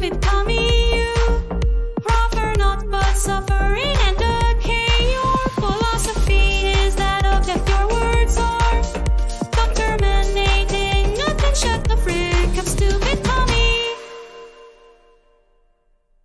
love it.